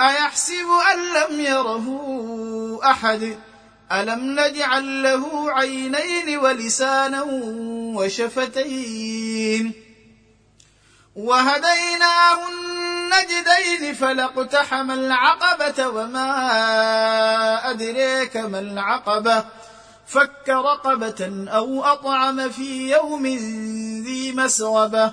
أيحسب أن لم يره أحد؟ ألم نجعل له عينين ولسانا وشفتين؟ وهديناه النجدين فلاقتحم العقبة وما أدريك ما العقبة؟ فك رقبة أو أطعم في يوم ذي مسغبة.